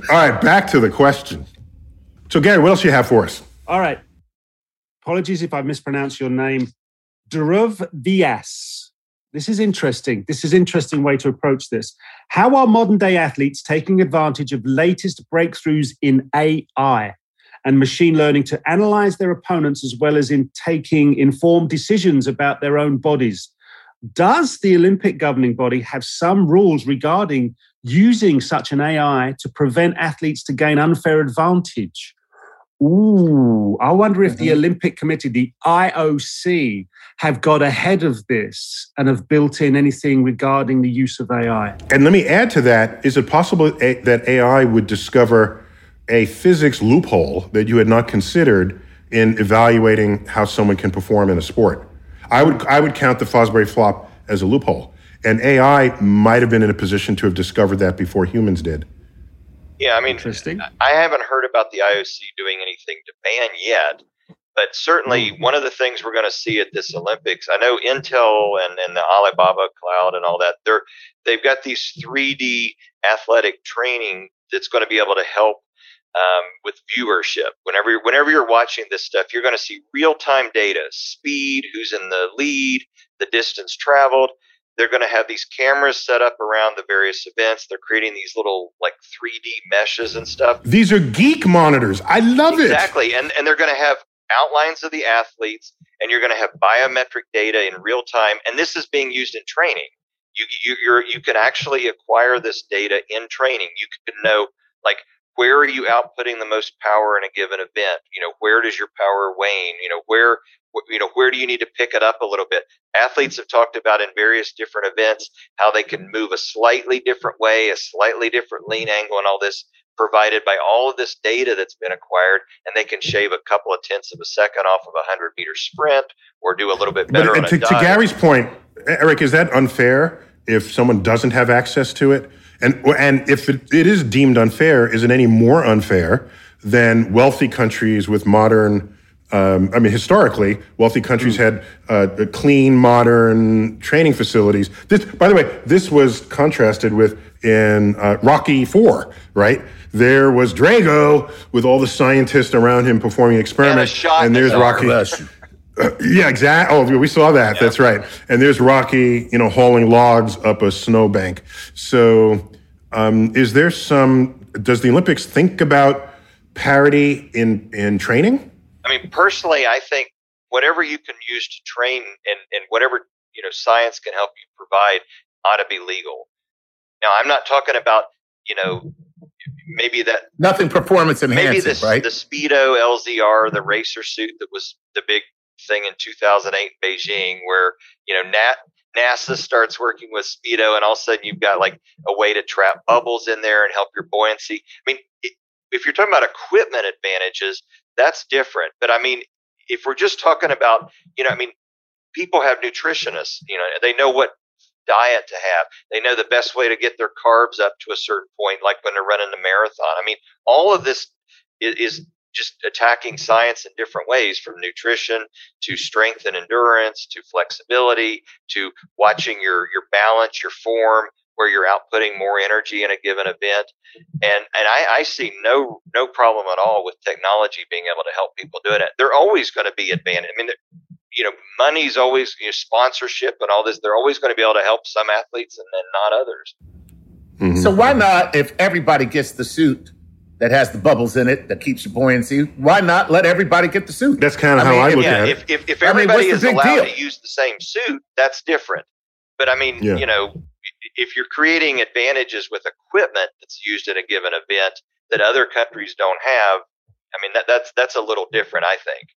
All right, back to the question. So, Gary, what else do you have for us? All right. Apologies if I mispronounce your name. Dhruv Vyas this is interesting. This is interesting way to approach this. How are modern day athletes taking advantage of latest breakthroughs in AI and machine learning to analyze their opponents as well as in taking informed decisions about their own bodies? Does the Olympic governing body have some rules regarding using such an AI to prevent athletes to gain unfair advantage? Ooh, I wonder if mm-hmm. the Olympic Committee, the IOC, have got ahead of this and have built in anything regarding the use of AI. And let me add to that is it possible that AI would discover a physics loophole that you had not considered in evaluating how someone can perform in a sport? I would, I would count the Fosbury flop as a loophole. And AI might have been in a position to have discovered that before humans did. Yeah, I mean, Interesting. I haven't heard about the IOC doing anything to ban yet, but certainly mm-hmm. one of the things we're going to see at this Olympics, I know Intel and, and the Alibaba cloud and all that, they're they've got these 3D athletic training that's going to be able to help um, with viewership. Whenever whenever you're watching this stuff, you're going to see real time data, speed, who's in the lead, the distance traveled. They're going to have these cameras set up around the various events. They're creating these little like 3D meshes and stuff. These are geek monitors. I love exactly. it. Exactly. And and they're going to have outlines of the athletes and you're going to have biometric data in real time and this is being used in training. You you you you can actually acquire this data in training. You can know like where are you outputting the most power in a given event? You know, where does your power wane? You know, where you know where do you need to pick it up a little bit? Athletes have talked about in various different events how they can move a slightly different way a slightly different lean angle and all this provided by all of this data that's been acquired and they can shave a couple of tenths of a second off of a 100 meter sprint or do a little bit better but, to, to gary's point eric is that unfair if someone doesn't have access to it? And and if it, it is deemed unfair is it any more unfair than wealthy countries with modern um, I mean, historically, wealthy countries mm. had uh, clean, modern training facilities. This, by the way, this was contrasted with in uh, Rocky Four, right? There was Drago with all the scientists around him performing experiments, and, and there's Rocky. Uh, yeah, exactly. Oh, we saw that. That's right. And there's Rocky, you know, hauling logs up a snowbank. So, um, is there some? Does the Olympics think about parity in in training? I mean, personally, I think whatever you can use to train and, and whatever you know science can help you provide ought to be legal. Now, I'm not talking about you know maybe that nothing performance enhancing, maybe the, right? The speedo LZR, the racer suit that was the big thing in 2008 Beijing, where you know Nat, NASA starts working with speedo, and all of a sudden you've got like a way to trap bubbles in there and help your buoyancy. I mean, if you're talking about equipment advantages, that's different. But I mean, if we're just talking about, you know, I mean, people have nutritionists, you know, they know what diet to have. They know the best way to get their carbs up to a certain point, like when they're running a marathon. I mean, all of this is, is just attacking science in different ways from nutrition to strength and endurance to flexibility to watching your, your balance, your form, where you're outputting more energy in a given event. And and I, I see no no problem at all with technology being able to help people doing it. They're always going to be advantage. I mean, you know, money's always you know, sponsorship and all this. They're always going to be able to help some athletes and then not others. Mm-hmm. So why not, if everybody gets the suit that has the bubbles in it that keeps your buoyancy, why not let everybody get the suit? That's kind of how mean, I look yeah, at if, it. If, if everybody I mean, is allowed deal? to use the same suit, that's different. But I mean, yeah. you know, if you're creating advantages with equipment that's used in a given event that other countries don't have, I mean that, that's that's a little different, I think.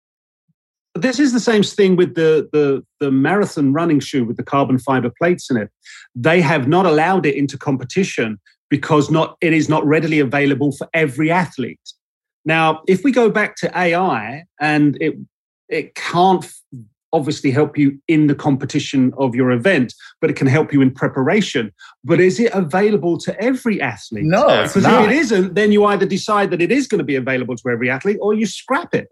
This is the same thing with the, the the marathon running shoe with the carbon fiber plates in it. They have not allowed it into competition because not it is not readily available for every athlete. Now, if we go back to AI and it it can't obviously help you in the competition of your event, but it can help you in preparation. But is it available to every athlete? No, because if it isn't, then you either decide that it is going to be available to every athlete or you scrap it.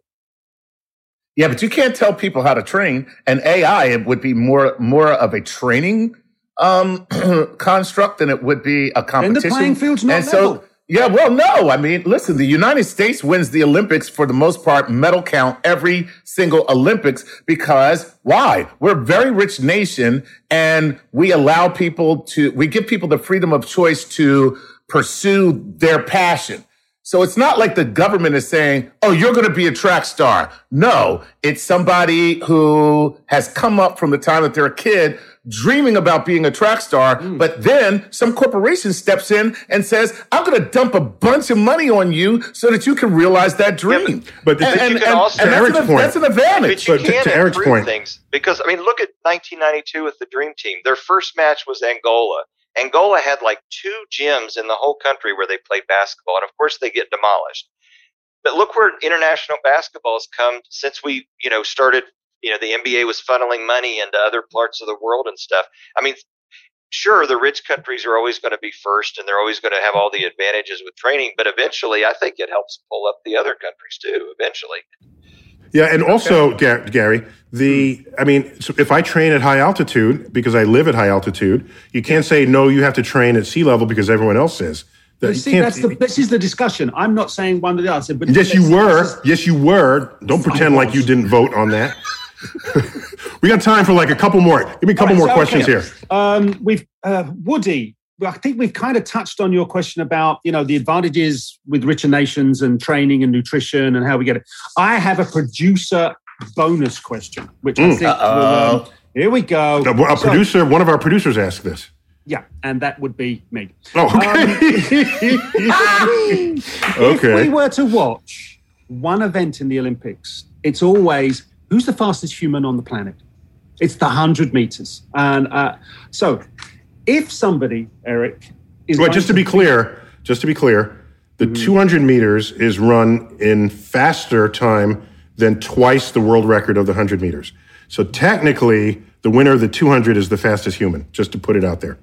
Yeah, but you can't tell people how to train. And AI would be more more of a training um, construct than it would be a competition. And the playing field's not and level. so yeah, well, no. I mean, listen, the United States wins the Olympics for the most part, medal count every single Olympics because why? We're a very rich nation and we allow people to, we give people the freedom of choice to pursue their passion. So it's not like the government is saying, oh, you're going to be a track star. No, it's somebody who has come up from the time that they're a kid dreaming about being a track star, mm. but then some corporation steps in and says, I'm going to dump a bunch of money on you so that you can realize that dream. Yeah, but, but and, and, and, also, and that's, an, point, that's an advantage. But you can to, to Eric's point. things because, I mean, look at 1992 with the Dream Team. Their first match was Angola. Angola had like two gyms in the whole country where they played basketball. And of course, they get demolished. But look where international basketball has come since we, you know, started you know the NBA was funneling money into other parts of the world and stuff. I mean, sure, the rich countries are always going to be first, and they're always going to have all the advantages with training. But eventually, I think it helps pull up the other countries too. Eventually. Yeah, and also, okay. Gary, the hmm. I mean, so if I train at high altitude because I live at high altitude, you can't say no. You have to train at sea level because everyone else is. That see, that's the, this is the discussion. I'm not saying one or the other. But yes, you were. Yes, you were. Don't pretend like you didn't vote on that. We got time for like a couple more. Give me a couple right, more so, questions okay. here. Um, we've uh, Woody. I think we've kind of touched on your question about you know the advantages with richer nations and training and nutrition and how we get it. I have a producer bonus question, which mm. I think will, um, here we go. A, a so, producer, one of our producers asked this. Yeah, and that would be me. Oh, okay. Um, okay. If we were to watch one event in the Olympics, it's always who's the fastest human on the planet? It's the 100 meters. And uh, so if somebody, Eric, is. Well, just to, be clear, just to be clear, the mm-hmm. 200 meters is run in faster time than twice the world record of the 100 meters. So technically, the winner of the 200 is the fastest human, just to put it out there.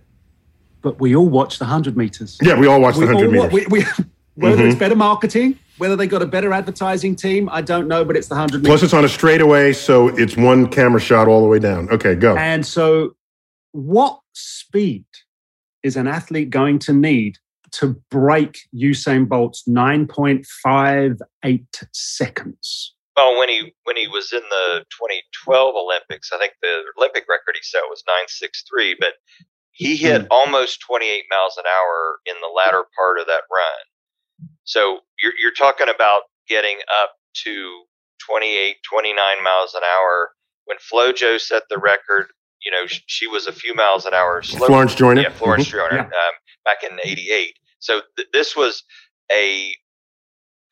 But we all watch the 100 meters. Yeah, we all watch we the 100 meters. We, we, whether mm-hmm. it's better marketing, whether they got a better advertising team, I don't know, but it's the 100 Plus, it's on a straightaway, so it's one camera shot all the way down. Okay, go. And so, what speed is an athlete going to need to break Usain Bolt's 9.58 seconds? Well, when he when he was in the 2012 Olympics, I think the Olympic record he set was 963, but he hit mm. almost 28 miles an hour in the latter part of that run. So you're you're talking about getting up to 28, 29 miles an hour. When FloJo set the record, you know, she was a few miles an hour slower. Florence Joyner. Yeah, Florence mm-hmm. Joyner yeah. um, back in 88. So th- this was a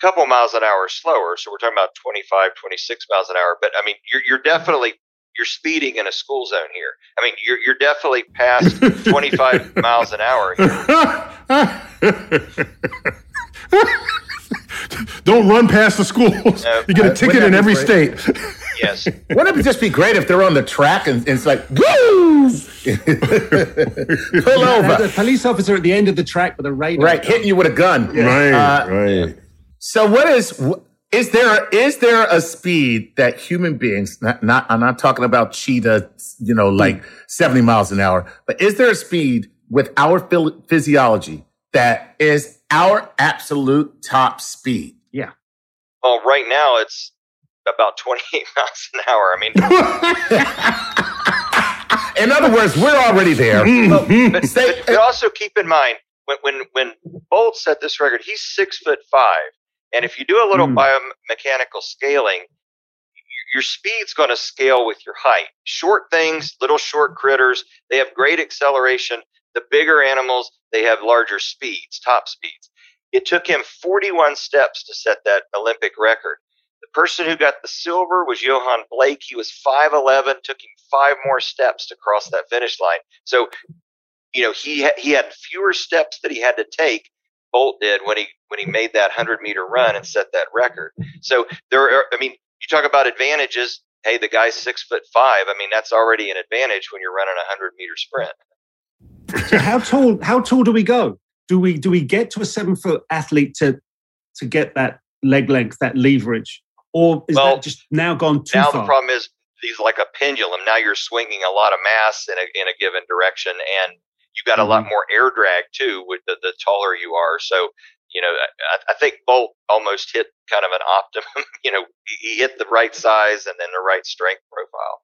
couple miles an hour slower. So we're talking about 25, 26 miles an hour. But I mean, you're, you're definitely you're speeding in a school zone here. I mean, you're you're definitely past 25 miles an hour Don't run past the schools. No, you get a uh, ticket in every state. Yes. Wouldn't it just be great if they're on the track and, and it's like, woo! Pull over. The police officer at the end of the track with a radar. Right, hitting you with a gun. Yeah. Right, uh, right. So what is is there is there a speed that human beings not, not I'm not talking about cheetah, you know, like 70 miles an hour, but is there a speed with our physiology that is our absolute top speed? Yeah. Well, right now it's about 28 miles an hour. I mean, in other words, we're already there. but, but, but, but also keep in mind when when when Bolt set this record, he's six foot five. And if you do a little mm. biomechanical scaling, your speed's going to scale with your height. Short things, little short critters, they have great acceleration. The bigger animals, they have larger speeds, top speeds. It took him 41 steps to set that Olympic record. The person who got the silver was Yohan Blake. He was 5'11, took him five more steps to cross that finish line. So, you know, he, ha- he had fewer steps that he had to take Bolt did when he when he made that hundred meter run and set that record. So there are, I mean, you talk about advantages. Hey, the guy's six foot five. I mean, that's already an advantage when you're running a hundred meter sprint. So how tall? How tall do we go? Do we do we get to a seven foot athlete to to get that leg length, that leverage, or is well, that just now gone too now far? the problem is he's like a pendulum. Now you're swinging a lot of mass in a in a given direction, and you got mm-hmm. a lot mm-hmm. more air drag too with the, the taller you are. So, you know, I, I think Bolt almost hit kind of an optimum. you know, he hit the right size and then the right strength profile.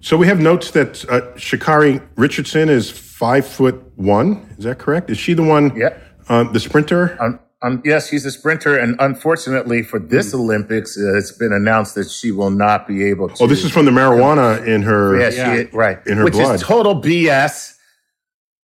So we have notes that uh, Sha'Carri Richardson is five foot one. Is that correct? Is she the one? Yeah. Uh, the sprinter. Um, um, yes, she's a sprinter, and unfortunately for this mm. Olympics, uh, it's been announced that she will not be able to. Oh, this is from the marijuana in her. Yeah, yeah. Right. In her Which blood. is total BS.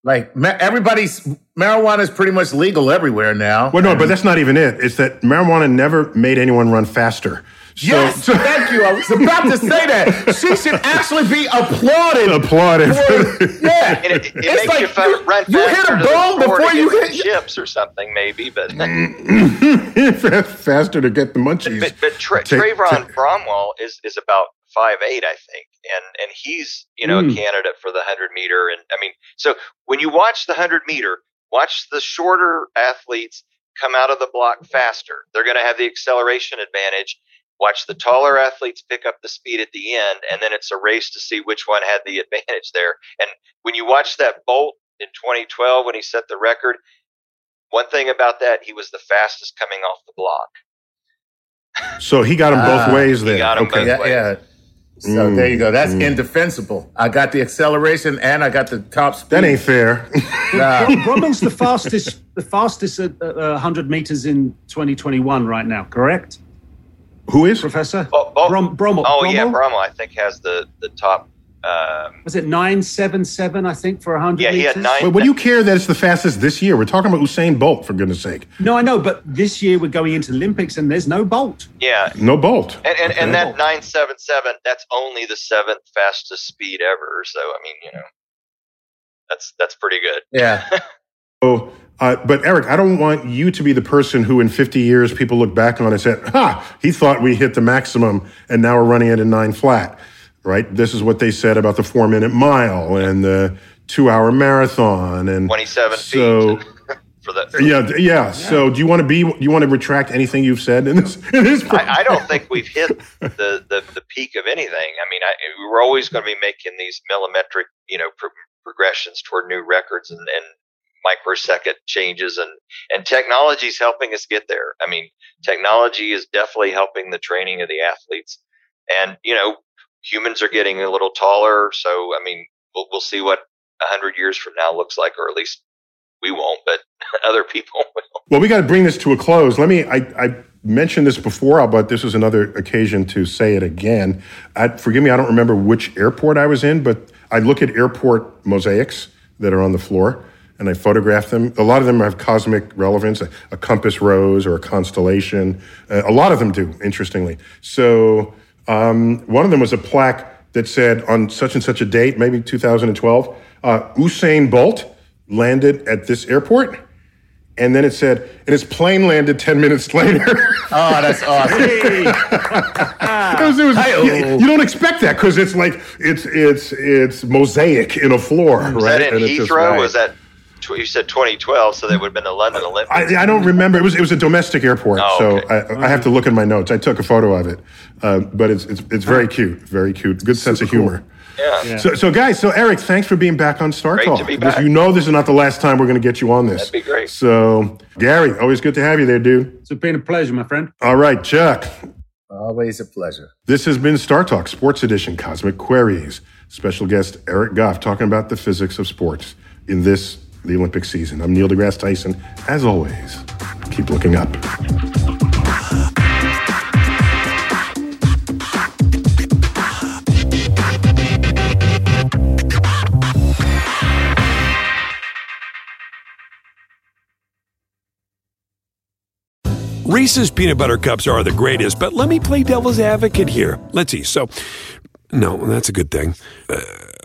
Like everybody's marijuana is pretty much legal everywhere now. Well, no, but that's not even it. It's that marijuana never made anyone run faster. So, yes, so, thank you. I was about to say that. She should actually be applauded. Applauded. For, yeah. And it, it it's makes like you, you run you hit a ball before you hit chips or something, maybe, but faster to get the munchies. But, but, but Tra- Trayvon Bromell is is about five eight, I think, and and he's you know mm. a candidate for the hundred meter. And I mean, so when you watch the hundred meter, watch the shorter athletes come out of the block faster. They're going to have the acceleration advantage. Watch the taller athletes pick up the speed at the end, and then it's a race to see which one had the advantage there. And when you watch that Bolt in 2012 when he set the record, one thing about that, he was the fastest coming off the block. So he got him both uh, ways there. okay. yeah, yeah. So mm, there you go. That's mm. indefensible. I got the acceleration and I got the top speed. That ain't fair. nah. Bromell's the fastest, the fastest at uh, 100 meters in 2021 right now. Correct? Who is Professor oh, oh, Brom, Bromell? Oh Bromell? yeah, Bromell. I think has the the top um, was it nine seven seven? I think for hundred. Yeah, meters? he had nine. But what you care that it's the fastest this year? We're talking about Usain Bolt, for goodness sake. No, I know, but this year we're going into the Olympics and there's no Bolt. Yeah, no Bolt. And and, okay. and that nine seven seven, that's only the seventh fastest speed ever. So I mean, you know, that's that's pretty good. Yeah. oh. Uh, but Eric, I don't want you to be the person who, in 50 years, people look back on and say, "Ha, he thought we hit the maximum, and now we're running it in nine flat." right? This is what they said about the four minute mile and the two hour marathon and 27 so, feet. For the, for yeah, yeah, yeah. So, do you want to be? Do you want to retract anything you've said in this? In this I, I, don't think we've hit the, the, the peak of anything. I mean, I, we're always going to be making these millimetric, you know, pro- progressions toward new records and, and microsecond changes and and technology is helping us get there. I mean technology is definitely helping the training of the athletes. And you know humans are getting a little taller so i mean we'll, we'll see what 100 years from now looks like or at least we won't but other people will. Well we got to bring this to a close. Let me i, I mentioned this before but this is another occasion to say it again. I, forgive me i don't remember which airport i was in but i look at airport mosaics that are on the floor and I photograph them. A lot of them have cosmic relevance, a, a compass rose or a constellation. Uh, a lot of them do, interestingly. So um, one of them was a plaque that said on such and such a date, maybe 2012, uh, Usain Bolt landed at this airport. And then it said, and his plane landed 10 minutes later. oh, that's awesome. it was, it was, you, you, don't expect that because it's like, it's, it's, it's mosaic in a floor, was right? That in and Heathrow? Was that you said 2012, so that would have been the London Olympics. I, I, don't remember. It was it was a domestic airport, oh, so okay. I, I, have to look in my notes. I took a photo of it, uh, but it's, it's it's very cute, very cute. Good sense of humor. Yeah. yeah. So, so guys, so Eric, thanks for being back on Star great Talk. To be back. You know, this is not the last time we're going to get you on this. That'd be great. So, Gary, always good to have you there, dude. It's been a pleasure, my friend. All right, Chuck. Always a pleasure. This has been Star Talk Sports Edition Cosmic Queries. Special guest Eric Goff talking about the physics of sports in this the Olympic season. I'm Neil deGrasse Tyson. As always, keep looking up. Reese's peanut butter cups are the greatest, but let me play devil's advocate here. Let's see. So, no, that's a good thing. Uh,